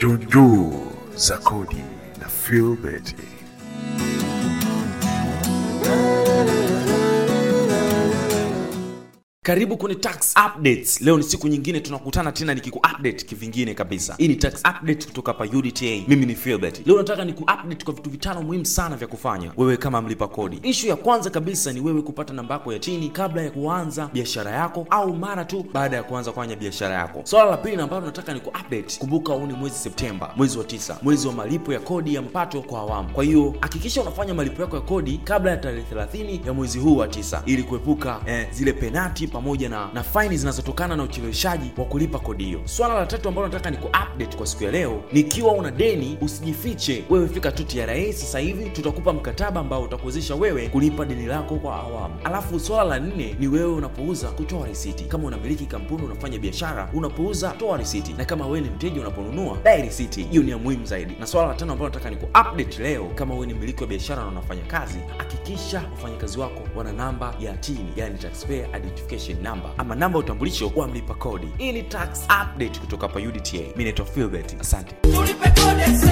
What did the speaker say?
Junjuu za kodi na Philbert. Karibu kwenye tax updates. Leo ni siku nyingine tunakutana tena nikiku update kivingine kabisa. Hii ni tax update kutoka hapa UDTA. Mimi ni Philbert. Leo nataka niku update kwa vitu vitano muhimu sana vya kufanya wewe kama mlipa kodi. Ishu ya kwanza kabisa ni wewe kupata namba yako ya chini kabla ya kuanza biashara yako au mara tu baada ya kuanza kufanya biashara yako. Swala la pili ambalo nataka niku update, kumbuka huu ni mwezi Septemba, mwezi wa tisa, mwezi wa malipo ya kodi ya mpato kwa awamu. Kwa hiyo hakikisha unafanya malipo yako ya kodi kabla ya tarehe 30 ya mwezi huu wa tisa ili kuepuka eh, zile penati pamoja na, na faini zinazotokana na ucheleweshaji wa kulipa kodi hiyo. Swala la tatu ambalo nataka ni update kwa siku ya leo, nikiwa una deni usijifiche, wewe fika tu TRA sasa hivi, tutakupa mkataba ambao utakuwezesha wewe kulipa deni lako kwa awamu. Alafu swala la nne ni wewe unapouza kutoa risiti. Kama unamiliki kampuni, unafanya biashara, unapouza toa risiti, na kama wewe ni mteja unaponunua dai risiti. Hiyo ni ya muhimu zaidi. Na swala la tano ambalo nataka ni update leo, kama wewe ni mmiliki wa biashara na unafanya kazi, hakikisha wafanyakazi wako wana namba ya TIN, yani taxpayer identification number ama namba ya utambulisho wa mlipa kodi. Hii ni tax update kutoka hapa UDTA. Mimi naitwa Philbert, asante. Tulipe kodi,